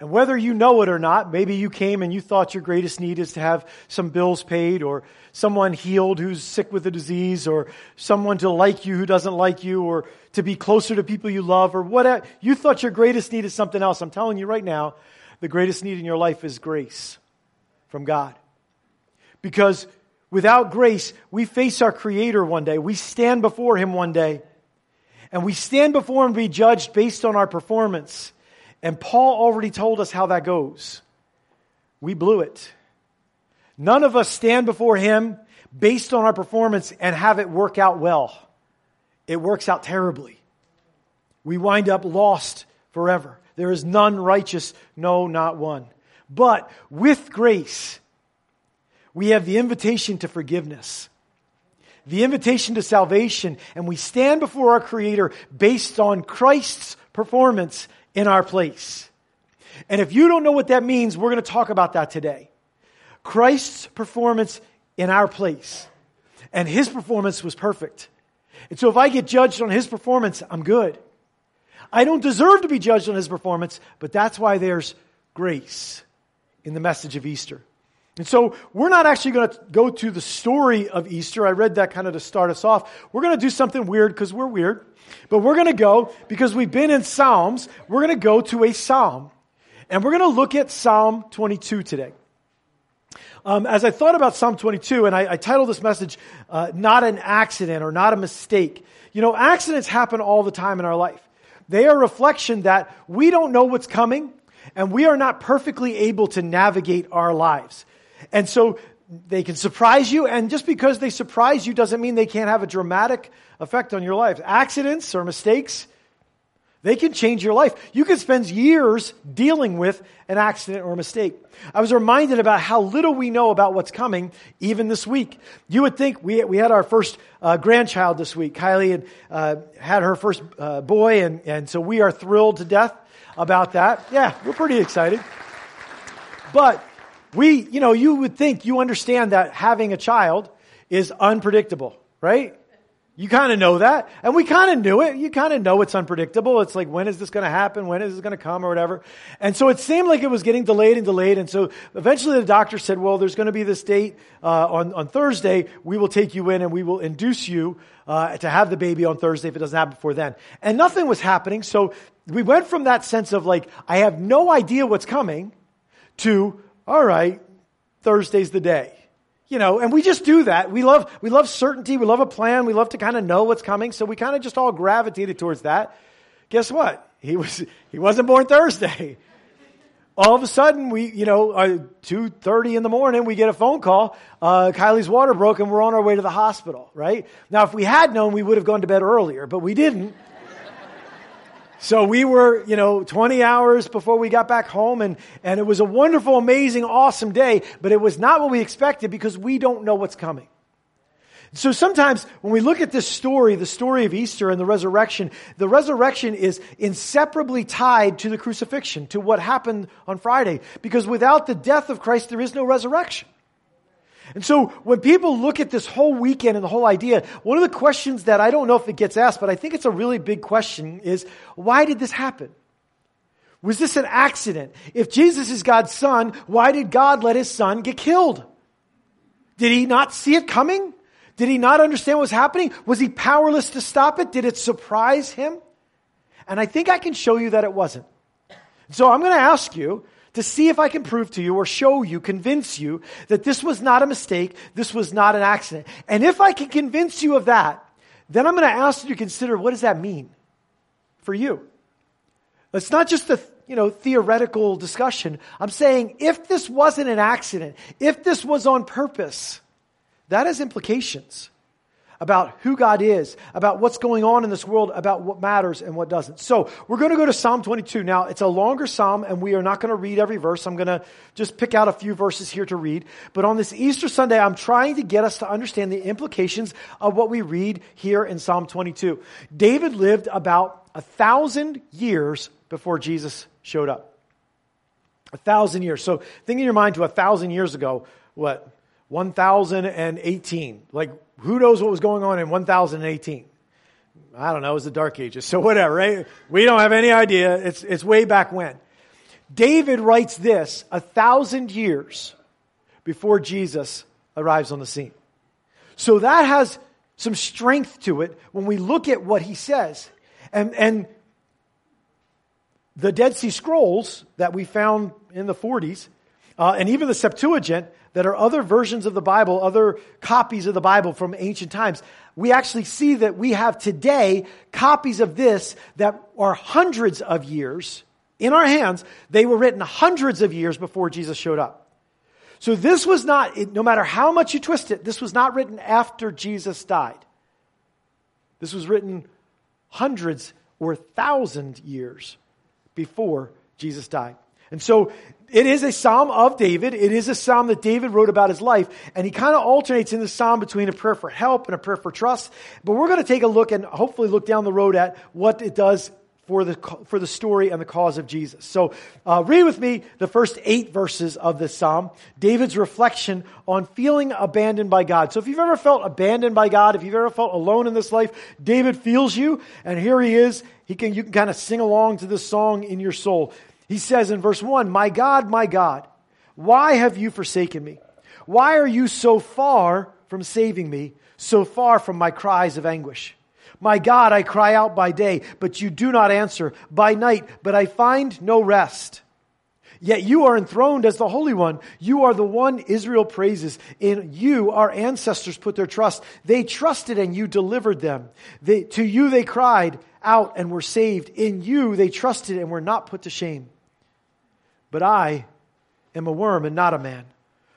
And whether you know it or not, maybe you came and you thought your greatest need is to have some bills paid or someone healed who's sick with a disease or someone to like you who doesn't like you or to be closer to people you love or whatever. You thought your greatest need is something else. I'm telling you right now, the greatest need in your life is grace from God. Because without grace, we face our Creator one day. We stand before Him one day. And we stand before Him to be judged based on our performance. And Paul already told us how that goes. We blew it. None of us stand before Him based on our performance and have it work out well. It works out terribly. We wind up lost forever. There is none righteous, no, not one. But with grace, we have the invitation to forgiveness, the invitation to salvation, and we stand before our Creator based on Christ's performance in our place. And if you don't know what that means, we're going to talk about that today. Christ's performance in our place. And his performance was perfect. And so if I get judged on his performance, I'm good. I don't deserve to be judged on his performance, but that's why there's grace in the message of Easter. And so we're not actually going to go to the story of Easter. I read that kind of to start us off. We're going to do something weird because we're weird. But we're going to go, because we've been in Psalms, we're going to go to a Psalm. And we're going to look at Psalm 22 today. Um, as I thought about Psalm 22, and I, I titled this message, uh, Not an Accident or Not a Mistake. You know, accidents happen all the time in our life. They are a reflection that we don't know what's coming, and we are not perfectly able to navigate our lives. And so they can surprise you, and just because they surprise you doesn't mean they can't have a dramatic effect on your life. Accidents or mistakes, they can change your life. You can spend years dealing with an accident or a mistake. I was reminded about how little we know about what's coming even this week. You would think we, we had our first uh, grandchild this week. Kylie had, uh, had her first uh, boy, and, and so we are thrilled to death about that. Yeah, we're pretty excited. But we, you know, you would think you understand that having a child is unpredictable, right? You kind of know that. And we kind of knew it. You kind of know it's unpredictable. It's like, when is this going to happen? When is this going to come or whatever? And so it seemed like it was getting delayed and delayed. And so eventually the doctor said, well, there's going to be this date uh, on, on Thursday. We will take you in and we will induce you uh, to have the baby on Thursday if it doesn't happen before then. And nothing was happening. So we went from that sense of like, I have no idea what's coming to, all right, Thursday's the day. You know, and we just do that. We love, we love certainty. We love a plan. We love to kind of know what's coming. So we kind of just all gravitated towards that. Guess what? He was, he wasn't born Thursday. All of a sudden, we, you know, uh, 2.30 in the morning, we get a phone call. Uh, Kylie's water broke and we're on our way to the hospital, right? Now, if we had known, we would have gone to bed earlier, but we didn't. So we were, you know, 20 hours before we got back home and, and it was a wonderful, amazing, awesome day, but it was not what we expected because we don't know what's coming. So sometimes when we look at this story, the story of Easter and the resurrection, the resurrection is inseparably tied to the crucifixion, to what happened on Friday. Because without the death of Christ, there is no resurrection. And so when people look at this whole weekend and the whole idea, one of the questions that I don't know if it gets asked, but I think it's a really big question is, why did this happen? Was this an accident? If Jesus is God's son, why did God let his son get killed? Did he not see it coming? Did he not understand what was happening? Was he powerless to stop it? Did it surprise him? And I think I can show you that it wasn't. So I'm going to ask you, to see if I can prove to you or show you, convince you that this was not a mistake, this was not an accident. And if I can convince you of that, then I'm going to ask you to consider what does that mean for you? It's not just a you know, theoretical discussion. I'm saying if this wasn't an accident, if this was on purpose, that has implications about who God is, about what's going on in this world, about what matters and what doesn't. So we're going to go to Psalm 22. Now, it's a longer psalm, and we are not going to read every verse. I'm going to just pick out a few verses here to read. But on this Easter Sunday, I'm trying to get us to understand the implications of what we read here in Psalm 22. David lived about a thousand years before Jesus showed up. A thousand years. So think in your mind to a thousand years ago, what? 1018. Like, who knows what was going on in 1018? I don't know. It was the Dark Ages. So whatever, right? We don't have any idea. It's, it's way back when. David writes this a thousand years before Jesus arrives on the scene. So that has some strength to it when we look at what he says. And, and the Dead Sea Scrolls that we found in the 40s, uh, and even the Septuagint, that are other versions of the Bible, other copies of the Bible from ancient times, we actually see that we have today copies of this that are hundreds of years in our hands. They were written hundreds of years before Jesus showed up. So this was not, no matter how much you twist it, this was not written after Jesus died. This was written hundreds or thousand years before Jesus died. And so it is a psalm of David. It is a psalm that David wrote about his life. And he kind of alternates in the psalm between a prayer for help and a prayer for trust. But we're going to take a look and hopefully look down the road at what it does for the, for the story and the cause of Jesus. So uh, read with me the first eight verses of this psalm, David's reflection on feeling abandoned by God. So if you've ever felt abandoned by God, if you've ever felt alone in this life, David feels you, and here he is. He can, you can kind of sing along to this song in your soul. He says in verse 1, My God, my God, why have you forsaken me? Why are you so far from saving me, so far from my cries of anguish? My God, I cry out by day, but you do not answer, by night, but I find no rest. Yet you are enthroned as the Holy One. You are the one Israel praises. In you, our ancestors put their trust. They trusted and you delivered them. They, to you they cried out and were saved. In you they trusted and were not put to shame. But I am a worm and not a man,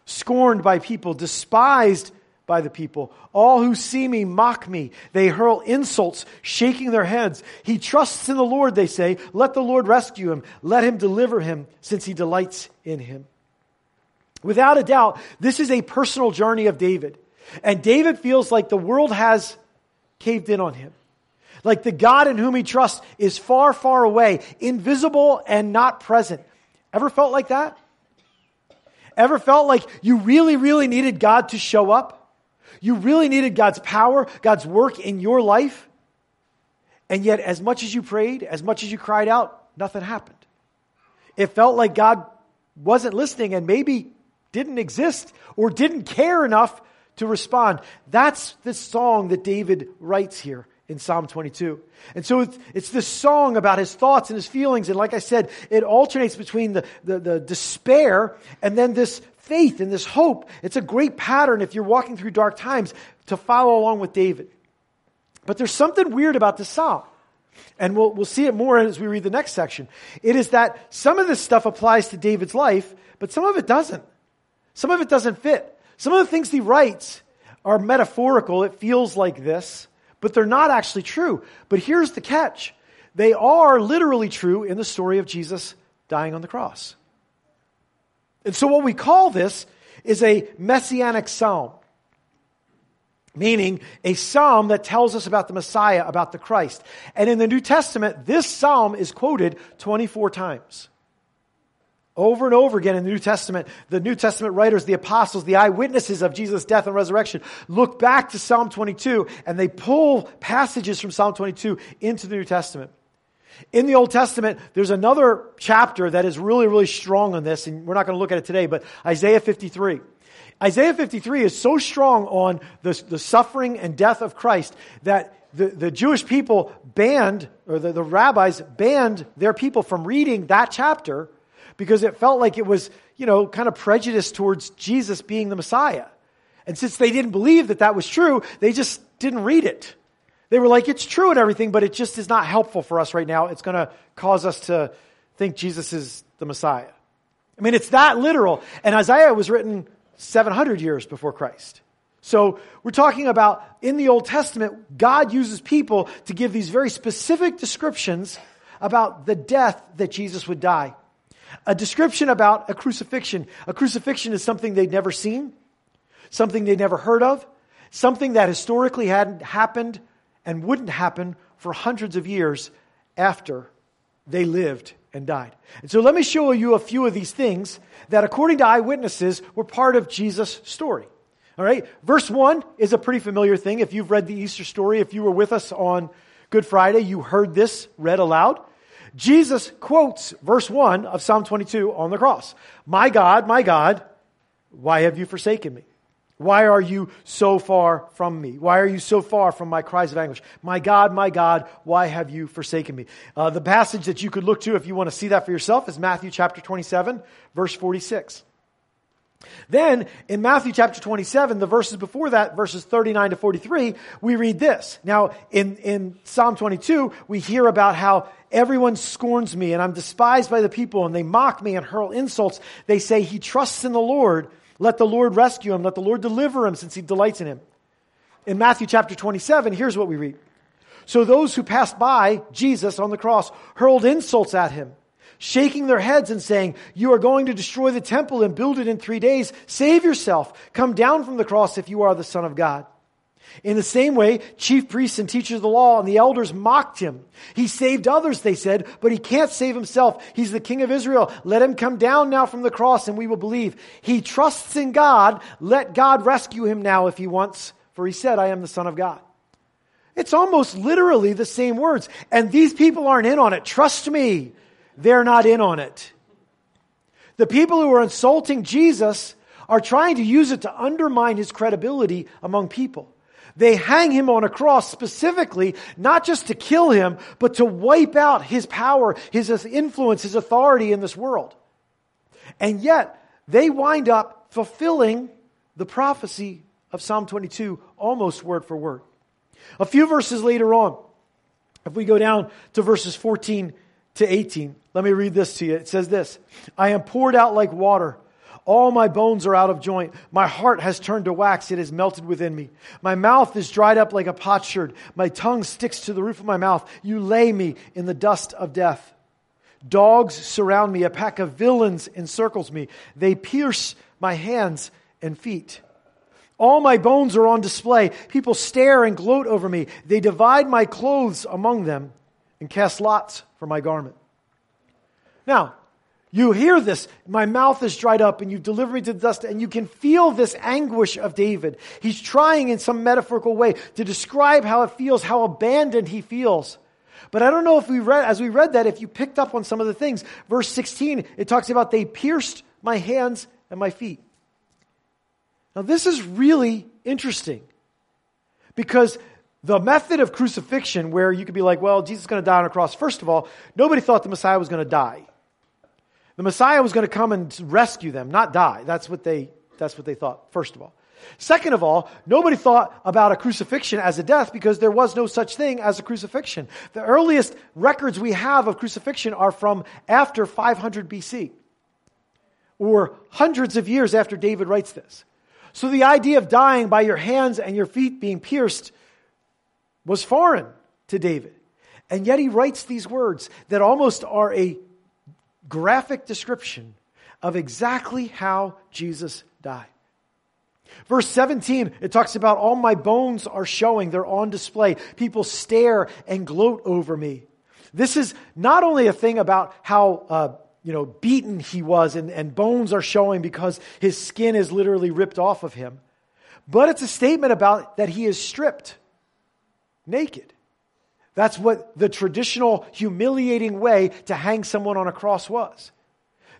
scorned by people, despised by the people. All who see me mock me. They hurl insults, shaking their heads. He trusts in the Lord, they say. Let the Lord rescue him. Let him deliver him, since he delights in him. Without a doubt, this is a personal journey of David. And David feels like the world has caved in on him. Like the God in whom he trusts is far, far away, invisible and not present. Ever felt like that? Ever felt like you really, really needed God to show up? You really needed God's power, God's work in your life. And yet, as much as you prayed, as much as you cried out, nothing happened. It felt like God wasn't listening and maybe didn't exist or didn't care enough to respond. That's the song that David writes here in Psalm 22. And so it's, it's this song about his thoughts and his feelings. And like I said, it alternates between the, the, the despair and then this faith and this hope. It's a great pattern if you're walking through dark times to follow along with David. But there's something weird about this psalm. And we'll, we'll see it more as we read the next section. It is that some of this stuff applies to David's life, but some of it doesn't. Some of it doesn't fit. Some of the things he writes are metaphorical. It feels like this, but they're not actually true. But here's the catch. They are literally true in the story of Jesus dying on the cross. And so, what we call this is a messianic psalm, meaning a psalm that tells us about the Messiah, about the Christ. And in the New Testament, this psalm is quoted 24 times. Over and over again in the New Testament, the New Testament writers, the apostles, the eyewitnesses of Jesus' death and resurrection look back to Psalm 22 and they pull passages from Psalm 22 into the New Testament. In the Old Testament, there's another chapter that is really, really strong on this, and we're not going to look at it today, but Isaiah 53. Isaiah 53 is so strong on the, the suffering and death of Christ that the, the Jewish people banned, or the, the rabbis banned their people from reading that chapter because it felt like it was, you know, kind of prejudiced towards Jesus being the Messiah. And since they didn't believe that that was true, they just didn't read it. They were like, it's true and everything, but it just is not helpful for us right now. It's going to cause us to think Jesus is the Messiah. I mean, it's that literal. And Isaiah was written 700 years before Christ. So we're talking about in the Old Testament, God uses people to give these very specific descriptions about the death that Jesus would die. A description about a crucifixion. A crucifixion is something they'd never seen, something they'd never heard of, something that historically hadn't happened and wouldn't happen for hundreds of years after they lived and died. And so let me show you a few of these things that, according to eyewitnesses, were part of Jesus' story. All right, verse 1 is a pretty familiar thing. If you've read the Easter story, if you were with us on Good Friday, you heard this read aloud. Jesus quotes verse 1 of Psalm 22 on the cross. My God, my God, why have you forsaken me? Why are you so far from me? Why are you so far from my cries of anguish? My God, my God, why have you forsaken me? Uh, the passage that you could look to if you want to see that for yourself is Matthew chapter 27, verse 46. Then in Matthew chapter 27, the verses before that, verses 39 to 43, we read this. Now in, in Psalm 22, we hear about how everyone scorns me and I'm despised by the people and they mock me and hurl insults. They say he trusts in the Lord. Let the Lord rescue him. Let the Lord deliver him since he delights in him. In Matthew chapter 27, here's what we read. So those who passed by Jesus on the cross hurled insults at him, shaking their heads and saying, You are going to destroy the temple and build it in three days. Save yourself. Come down from the cross if you are the Son of God. In the same way, chief priests and teachers of the law and the elders mocked him. He saved others, they said, but he can't save himself. He's the king of Israel. Let him come down now from the cross and we will believe. He trusts in God. Let God rescue him now if he wants, for he said, I am the son of God. It's almost literally the same words. And these people aren't in on it. Trust me, they're not in on it. The people who are insulting Jesus are trying to use it to undermine his credibility among people. They hang him on a cross specifically, not just to kill him, but to wipe out his power, his influence, his authority in this world. And yet, they wind up fulfilling the prophecy of Psalm 22 almost word for word. A few verses later on, if we go down to verses 14 to 18, let me read this to you. It says this I am poured out like water all my bones are out of joint. My heart has turned to wax. It has melted within me. My mouth is dried up like a potsherd. My tongue sticks to the roof of my mouth. You lay me in the dust of death. Dogs surround me. A pack of villains encircles me. They pierce my hands and feet. All my bones are on display. People stare and gloat over me. They divide my clothes among them and cast lots for my garment. Now, you hear this, my mouth is dried up and you deliver me to the dust and you can feel this anguish of David. He's trying in some metaphorical way to describe how it feels, how abandoned he feels. But I don't know if we read, as we read that, if you picked up on some of the things. Verse 16, it talks about they pierced my hands and my feet. Now this is really interesting because the method of crucifixion where you could be like, well, Jesus is going to die on a cross. First of all, nobody thought the Messiah was going to die. The Messiah was going to come and rescue them, not die. That's what they, that's what they thought, first of all. Second of all, nobody thought about a crucifixion as a death because there was no such thing as a crucifixion. The earliest records we have of crucifixion are from after 500 BC, or hundreds of years after David writes this. So the idea of dying by your hands and your feet being pierced was foreign to David. And yet he writes these words that almost are a graphic description of exactly how Jesus died. Verse 17, it talks about all my bones are showing, they're on display. People stare and gloat over me. This is not only a thing about how, uh, you know, beaten he was and, and bones are showing because his skin is literally ripped off of him, but it's a statement about that he is stripped naked. That's what the traditional humiliating way to hang someone on a cross was.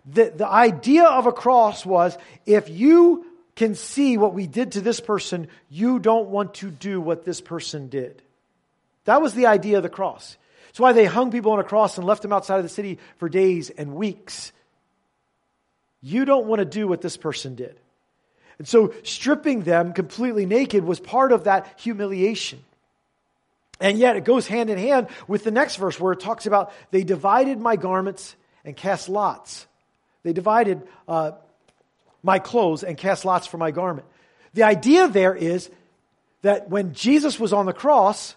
The, the idea of a cross was if you can see what we did to this person, you don't want to do what this person did. That was the idea of the cross. That's why they hung people on a cross and left them outside of the city for days and weeks. You don't want to do what this person did. And so stripping them completely naked was part of that humiliation. And yet it goes hand in hand with the next verse where it talks about they divided my garments and cast lots. They divided uh, my clothes and cast lots for my garment. The idea there is that when Jesus was on the cross,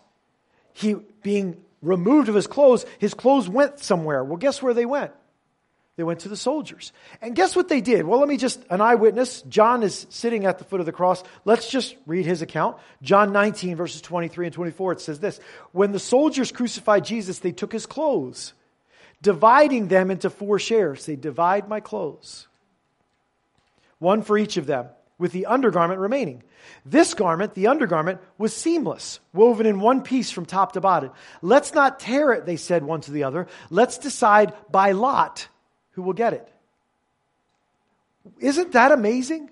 he being removed of his clothes, his clothes went somewhere. Well, guess where they went? They went to the soldiers. And guess what they did? Well, let me just, an eyewitness, John is sitting at the foot of the cross. Let's just read his account. John 19, verses 23 and 24, it says this When the soldiers crucified Jesus, they took his clothes, dividing them into four shares. They divide my clothes, one for each of them. with the undergarment remaining. This garment, the undergarment, was seamless, woven in one piece from top to bottom. Let's not tear it, they said one to the other. Let's decide by lot who will get it. Isn't that amazing?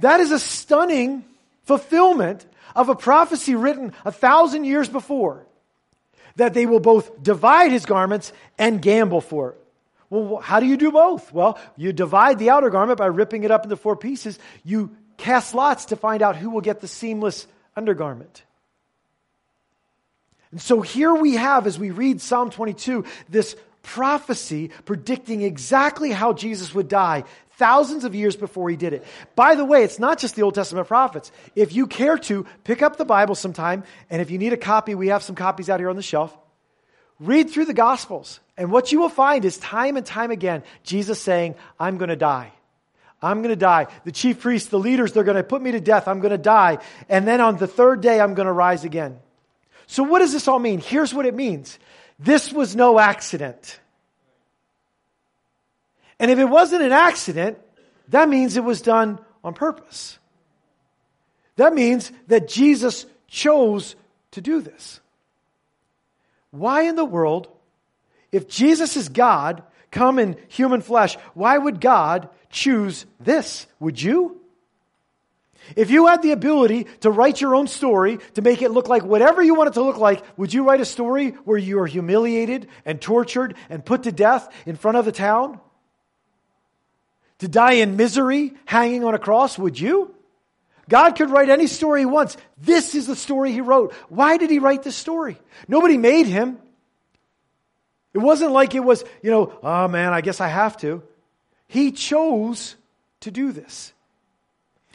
That is a stunning fulfillment of a prophecy written a thousand years before that they will both divide his garments and gamble for it. Well, how do you do both? Well, you divide the outer garment by ripping it up into four pieces. You cast lots to find out who will get the seamless undergarment. And so here we have, as we read Psalm 22, this prophecy predicting exactly how Jesus would die thousands of years before he did it. By the way, it's not just the Old Testament prophets. If you care to, pick up the Bible sometime, and if you need a copy, we have some copies out here on the shelf. Read through the Gospels, and what you will find is time and time again, Jesus saying, I'm going to die. I'm going to die. The chief priests, the leaders, they're going to put me to death. I'm going to die. And then on the third day, I'm going to rise again. So what does this all mean? Here's what it means. This was no accident. And if it wasn't an accident, that means it was done on purpose. That means that Jesus chose to do this. Why in the world, if Jesus is God, come in human flesh, why would God choose this? Would you? If you had the ability to write your own story, to make it look like whatever you want it to look like, would you write a story where you are humiliated and tortured and put to death in front of the town? to die in misery hanging on a cross, would you? God could write any story he wants. This is the story he wrote. Why did he write this story? Nobody made him. It wasn't like it was, you know, oh man, I guess I have to. He chose to do this.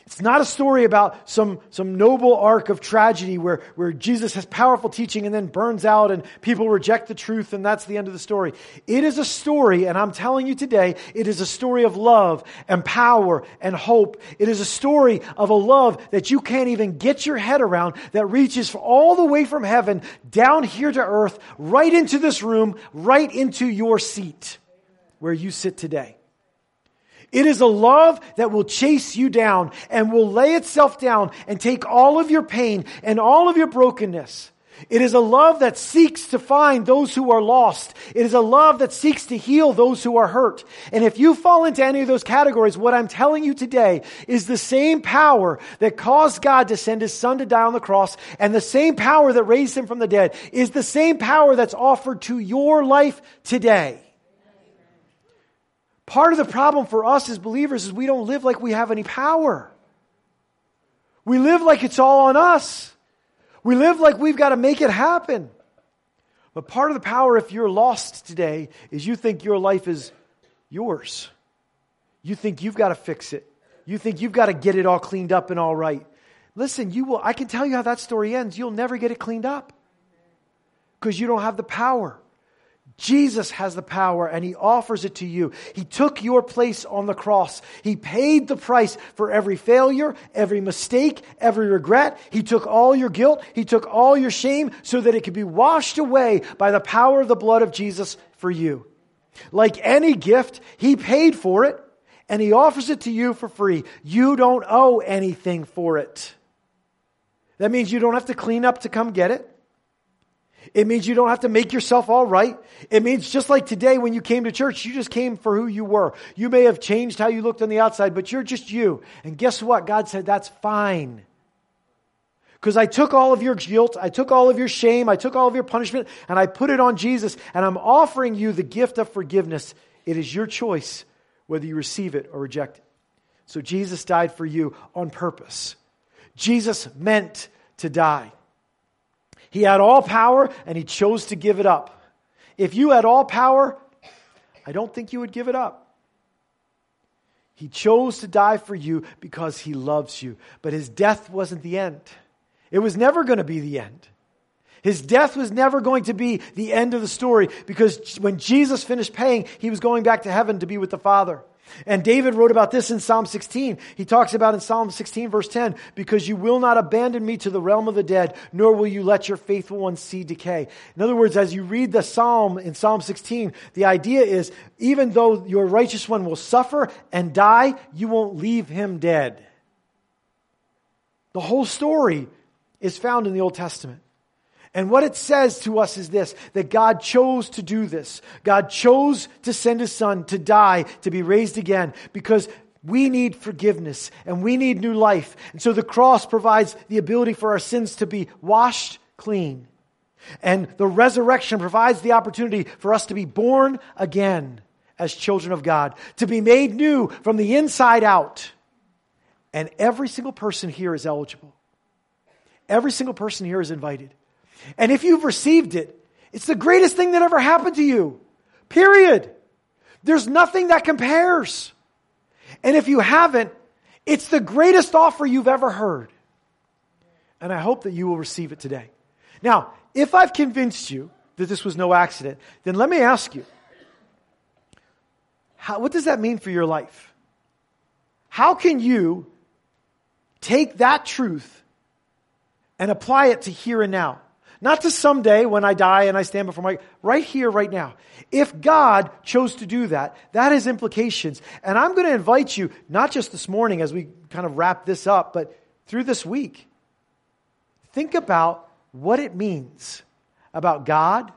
It's not a story about some, some noble arc of tragedy where, where Jesus has powerful teaching and then burns out and people reject the truth and that's the end of the story. It is a story, and I'm telling you today, it is a story of love and power and hope. It is a story of a love that you can't even get your head around that reaches all the way from heaven down here to earth, right into this room, right into your seat where you sit today. It is a love that will chase you down and will lay itself down and take all of your pain and all of your brokenness. It is a love that seeks to find those who are lost. It is a love that seeks to heal those who are hurt. And if you fall into any of those categories, what I'm telling you today is the same power that caused God to send his son to die on the cross and the same power that raised him from the dead is the same power that's offered to your life today. Part of the problem for us as believers is we don't live like we have any power. We live like it's all on us. We live like we've got to make it happen. But part of the power, if you're lost today, is you think your life is yours. You think you've got to fix it. You think you've got to get it all cleaned up and all right. Listen, you will, I can tell you how that story ends. You'll never get it cleaned up because you don't have the power. Jesus has the power and he offers it to you. He took your place on the cross. He paid the price for every failure, every mistake, every regret. He took all your guilt. He took all your shame so that it could be washed away by the power of the blood of Jesus for you. Like any gift, he paid for it and he offers it to you for free. You don't owe anything for it. That means you don't have to clean up to come get it. It means you don't have to make yourself all right. It means just like today when you came to church, you just came for who you were. You may have changed how you looked on the outside, but you're just you. And guess what? God said, that's fine. Because I took all of your guilt, I took all of your shame, I took all of your punishment, and I put it on Jesus, and I'm offering you the gift of forgiveness. It is your choice whether you receive it or reject it. So Jesus died for you on purpose. Jesus meant to die. He had all power and he chose to give it up. If you had all power, I don't think you would give it up. He chose to die for you because he loves you. But his death wasn't the end. It was never going to be the end. His death was never going to be the end of the story because when Jesus finished paying, he was going back to heaven to be with the Father. And David wrote about this in Psalm 16. He talks about in Psalm 16 verse 10, because you will not abandon me to the realm of the dead, nor will you let your faithful one see decay. In other words, as you read the Psalm in Psalm 16, the idea is, even though your righteous one will suffer and die, you won't leave him dead. The whole story is found in the Old Testament. And what it says to us is this that God chose to do this. God chose to send his son to die, to be raised again, because we need forgiveness and we need new life. And so the cross provides the ability for our sins to be washed clean. And the resurrection provides the opportunity for us to be born again as children of God, to be made new from the inside out. And every single person here is eligible. Every single person here is invited. And if you've received it, it's the greatest thing that ever happened to you. Period. There's nothing that compares. And if you haven't, it's the greatest offer you've ever heard. And I hope that you will receive it today. Now, if I've convinced you that this was no accident, then let me ask you how, what does that mean for your life? How can you take that truth and apply it to here and now? Not to someday when I die and I stand before my, right here, right now. If God chose to do that, that has implications. And I'm going to invite you, not just this morning as we kind of wrap this up, but through this week. Think about what it means about God,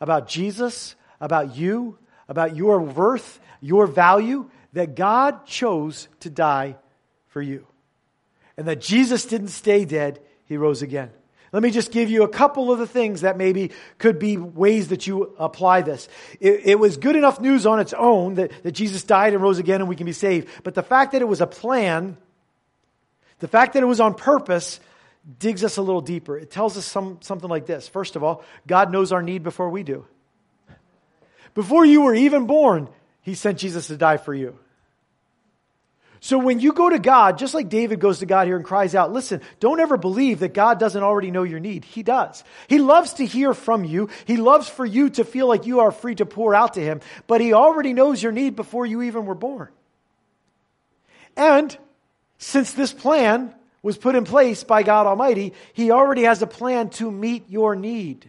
about Jesus, about you, about your worth, your value, that God chose to die for you. And that Jesus didn't stay dead, he rose again. Let me just give you a couple of the things that maybe could be ways that you apply this. It, it, was good enough news on its own that, that Jesus died and rose again and we can be saved. But the fact that it was a plan, the fact that it was on purpose, digs us a little deeper. It tells us some, something like this. First of all, God knows our need before we do. Before you were even born, He sent Jesus to die for you. So when you go to God, just like David goes to God here and cries out, listen, don't ever believe that God doesn't already know your need. He does. He loves to hear from you. He loves for you to feel like you are free to pour out to Him, but He already knows your need before you even were born. And since this plan was put in place by God Almighty, He already has a plan to meet your need.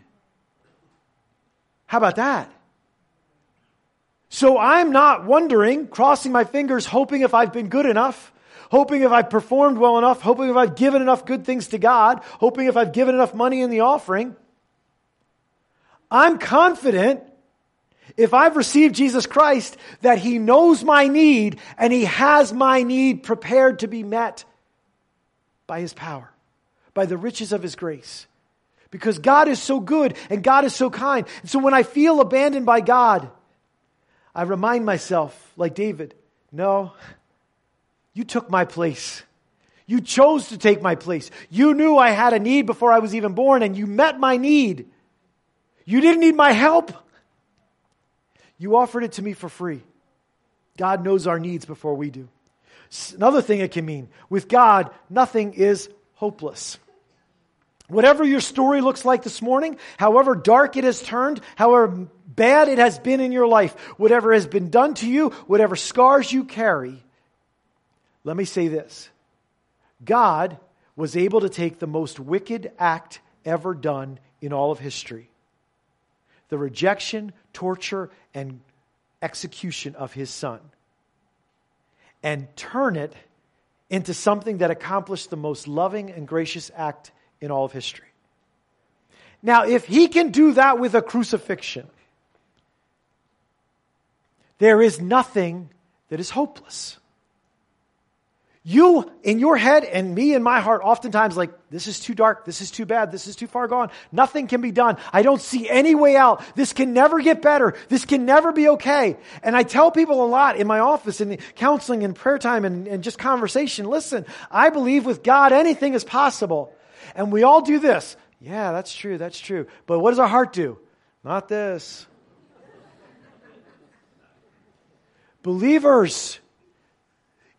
How about that? So I'm not wondering, crossing my fingers, hoping if I've been good enough, hoping if I've performed well enough, hoping if I've given enough good things to God, hoping if I've given enough money in the offering. I'm confident if I've received Jesus Christ that He knows my need and He has my need prepared to be met by His power, by the riches of His grace. Because God is so good and God is so kind. And so when I feel abandoned by God, I remind myself, like David, no, you took my place. You chose to take my place. You knew I had a need before I was even born, and you met my need. You didn't need my help. You offered it to me for free. God knows our needs before we do. Another thing it can mean with God, nothing is hopeless. Whatever your story looks like this morning, however dark it has turned, however bad it has been in your life, whatever has been done to you, whatever scars you carry, let me say this. God was able to take the most wicked act ever done in all of history. The rejection, torture, and execution of his son. And turn it into something that accomplished the most loving and gracious act in all of history. Now, if he can do that with a crucifixion, there is nothing that is hopeless. You, in your head, and me in my heart, oftentimes like, this is too dark, this is too bad, this is too far gone, nothing can be done. I don't see any way out. This can never get better. This can never be okay. And I tell people a lot in my office, in counseling and prayer time and, and just conversation, listen, I believe with God anything is possible. And we all do this. Yeah, that's true, that's true. But what does our heart do? Not this. Believers,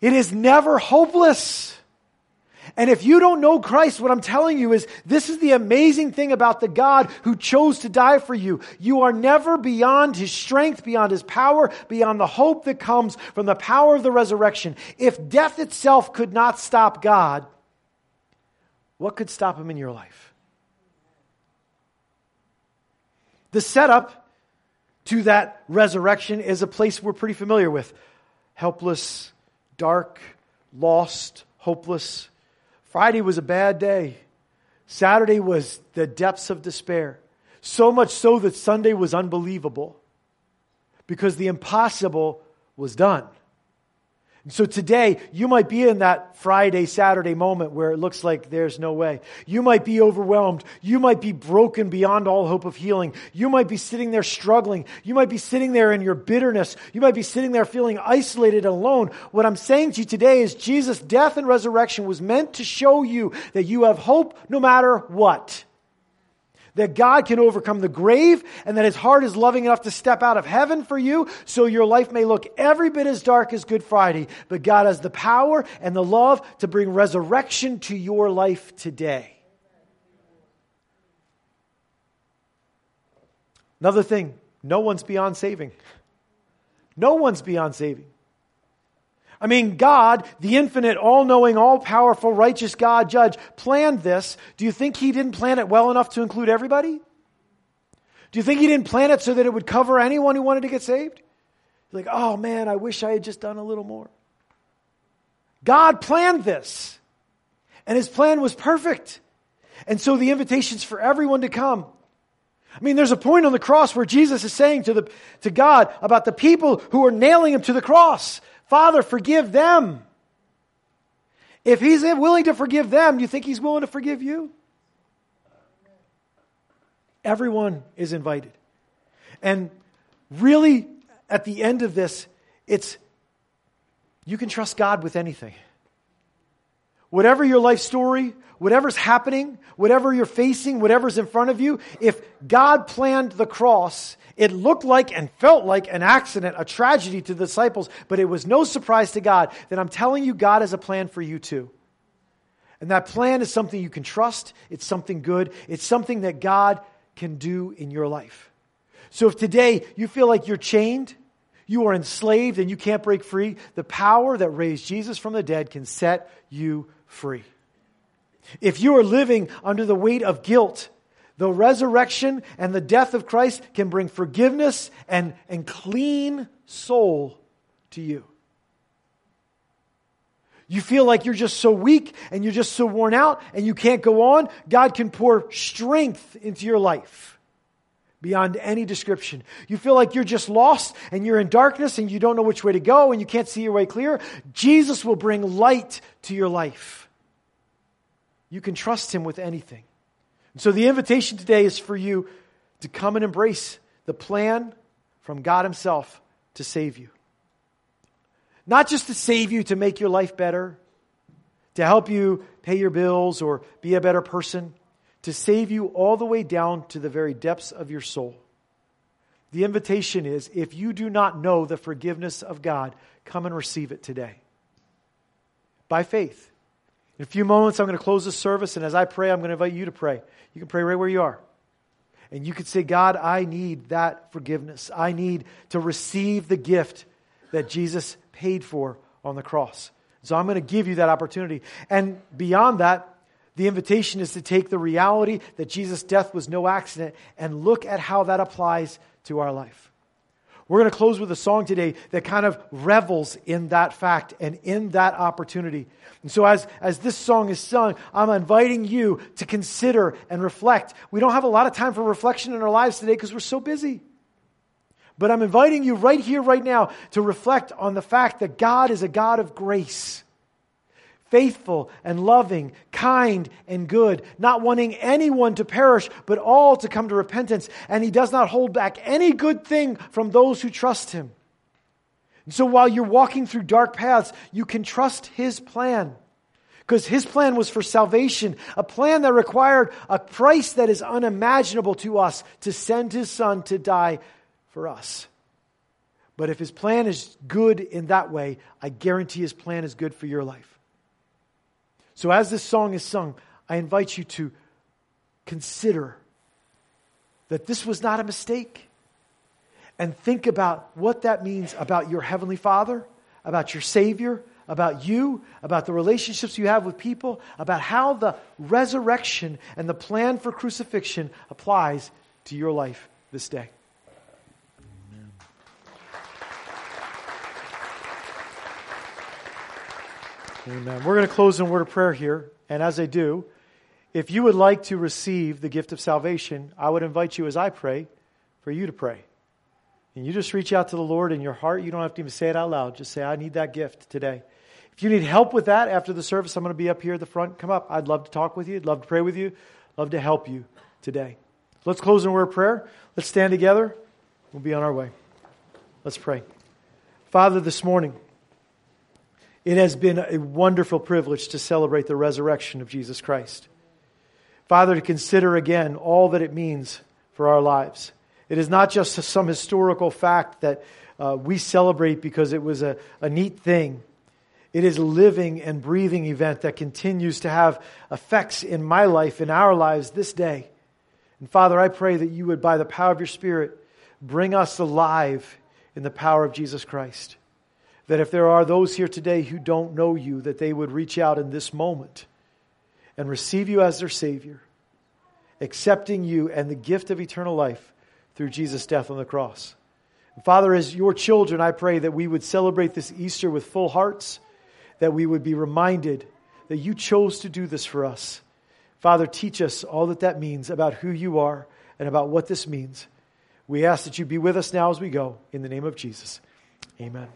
it is never hopeless. And if you don't know Christ, what I'm telling you is this is the amazing thing about the God who chose to die for you. You are never beyond his strength, beyond his power, beyond the hope that comes from the power of the resurrection. If death itself could not stop God, what could stop him in your life? The setup to that resurrection is a place we're pretty familiar with helpless, dark, lost, hopeless, Friday was a bad day. Saturday was the depths of despair. So much so that Sunday was unbelievable because the impossible was done. So today, you might be in that Friday, Saturday moment where it looks like there's no way. You might be overwhelmed. You might be broken beyond all hope of healing. You might be sitting there struggling. You might be sitting there in your bitterness. You might be sitting there feeling isolated and alone. What I'm saying to you today is Jesus' death and resurrection was meant to show you that you have hope no matter what that God can overcome the grave and that his heart is loving enough to step out of heaven for you so your life may look every bit as dark as Good Friday, but God has the power and the love to bring resurrection to your life today. Another thing, no one's beyond saving. No one's beyond saving. I mean, God, the infinite, all knowing, all powerful, righteous God, judge, planned this. Do you think He didn't plan it well enough to include everybody? Do you think He didn't plan it so that it would cover anyone who wanted to get saved? Like, oh man, I wish I had just done a little more. God planned this, and His plan was perfect. And so the invitation's for everyone to come. I mean, there's a point on the cross where Jesus is saying to, the, to God about the people who are nailing him to the cross. Father, forgive them. If he's willing to forgive them, you think he's willing to forgive you? Everyone is invited. And really, at the end of this, it's you can trust God with anything. Whatever your life story, whatever's happening, whatever you're facing, whatever's in front of you, if God planned the cross it looked like and felt like an accident, a tragedy to the disciples, but it was no surprise to God that I'm telling you, God has a plan for you too. And that plan is something you can trust. It's something good. It's something that God can do in your life. So if today you feel like you're chained, you are enslaved, and you can't break free, the power that raised Jesus from the dead can set you free. If you are living under the weight of guilt, the resurrection and the death of Christ can bring forgiveness and, and clean soul to you. You feel like you're just so weak and you're just so worn out and you can't go on. God can pour strength into your life beyond any description. You feel like you're just lost and you're in darkness and you don't know which way to go and you can't see your way clear. Jesus will bring light to your life. You can trust Him with anything. So the invitation today is for you to come and embrace the plan from God Himself to save you. Not just to save you to make your life better, to help you pay your bills or be a better person, to save you all the way down to the very depths of your soul. The invitation is if you do not know the forgiveness of God, come and receive it today. By faith. In a few moments, I'm going to close the service, and as I pray, I'm going to invite you to pray. You can pray right where you are. And you could say, God, I need that forgiveness. I need to receive the gift that Jesus paid for on the cross. So I'm going to give you that opportunity. And beyond that, the invitation is to take the reality that Jesus' death was no accident and look at how that applies to our life. We're going to close with a song today that kind of revels in that fact and in that opportunity. And so, as, as this song is sung, I'm inviting you to consider and reflect. We don't have a lot of time for reflection in our lives today because we're so busy. But I'm inviting you right here, right now, to reflect on the fact that God is a God of grace faithful and loving, kind and good, not wanting anyone to perish, but all to come to repentance. And he does not hold back any good thing from those who trust him. And so while you're walking through dark paths, you can trust his plan. Because his plan was for salvation, a plan that required a price that is unimaginable to us to send his son to die for us. But if his plan is good in that way, I guarantee his plan is good for your life. So, as this song is sung, I invite you to consider that this was not a mistake and think about what that means about your Heavenly Father, about your Savior, about you, about the relationships you have with people, about how the resurrection and the plan for crucifixion applies to your life this day. Amen. We're going to close in a word of prayer here. And as I do, if you would like to receive the gift of salvation, I would invite you as I pray for you to pray. And you just reach out to the Lord in your heart. You don't have to even say it out loud. Just say, I need that gift today. If you need help with that after the service, I'm going to be up here at the front. Come up. I'd love to talk with you. I'd love to pray with you. Love to help you today. Let's close in a word of prayer. Let's stand together. We'll be on our way. Let's pray. Father, this morning, it has been a wonderful privilege to celebrate the resurrection of Jesus Christ. Father, to consider again all that it means for our lives. It is not just some historical fact that uh, we celebrate because it was a, a neat thing. It is a living and breathing event that continues to have effects in my life, in our lives this day. And Father, I pray that you would, by the power of your Spirit, bring us alive in the power of Jesus Christ. That if there are those here today who don't know you, that they would reach out in this moment and receive you as their Savior, accepting you and the gift of eternal life through Jesus' death on the cross. And Father, as your children, I pray that we would celebrate this Easter with full hearts, that we would be reminded that you chose to do this for us. Father, teach us all that that means about who you are and about what this means. We ask that you be with us now as we go. In the name of Jesus. Amen.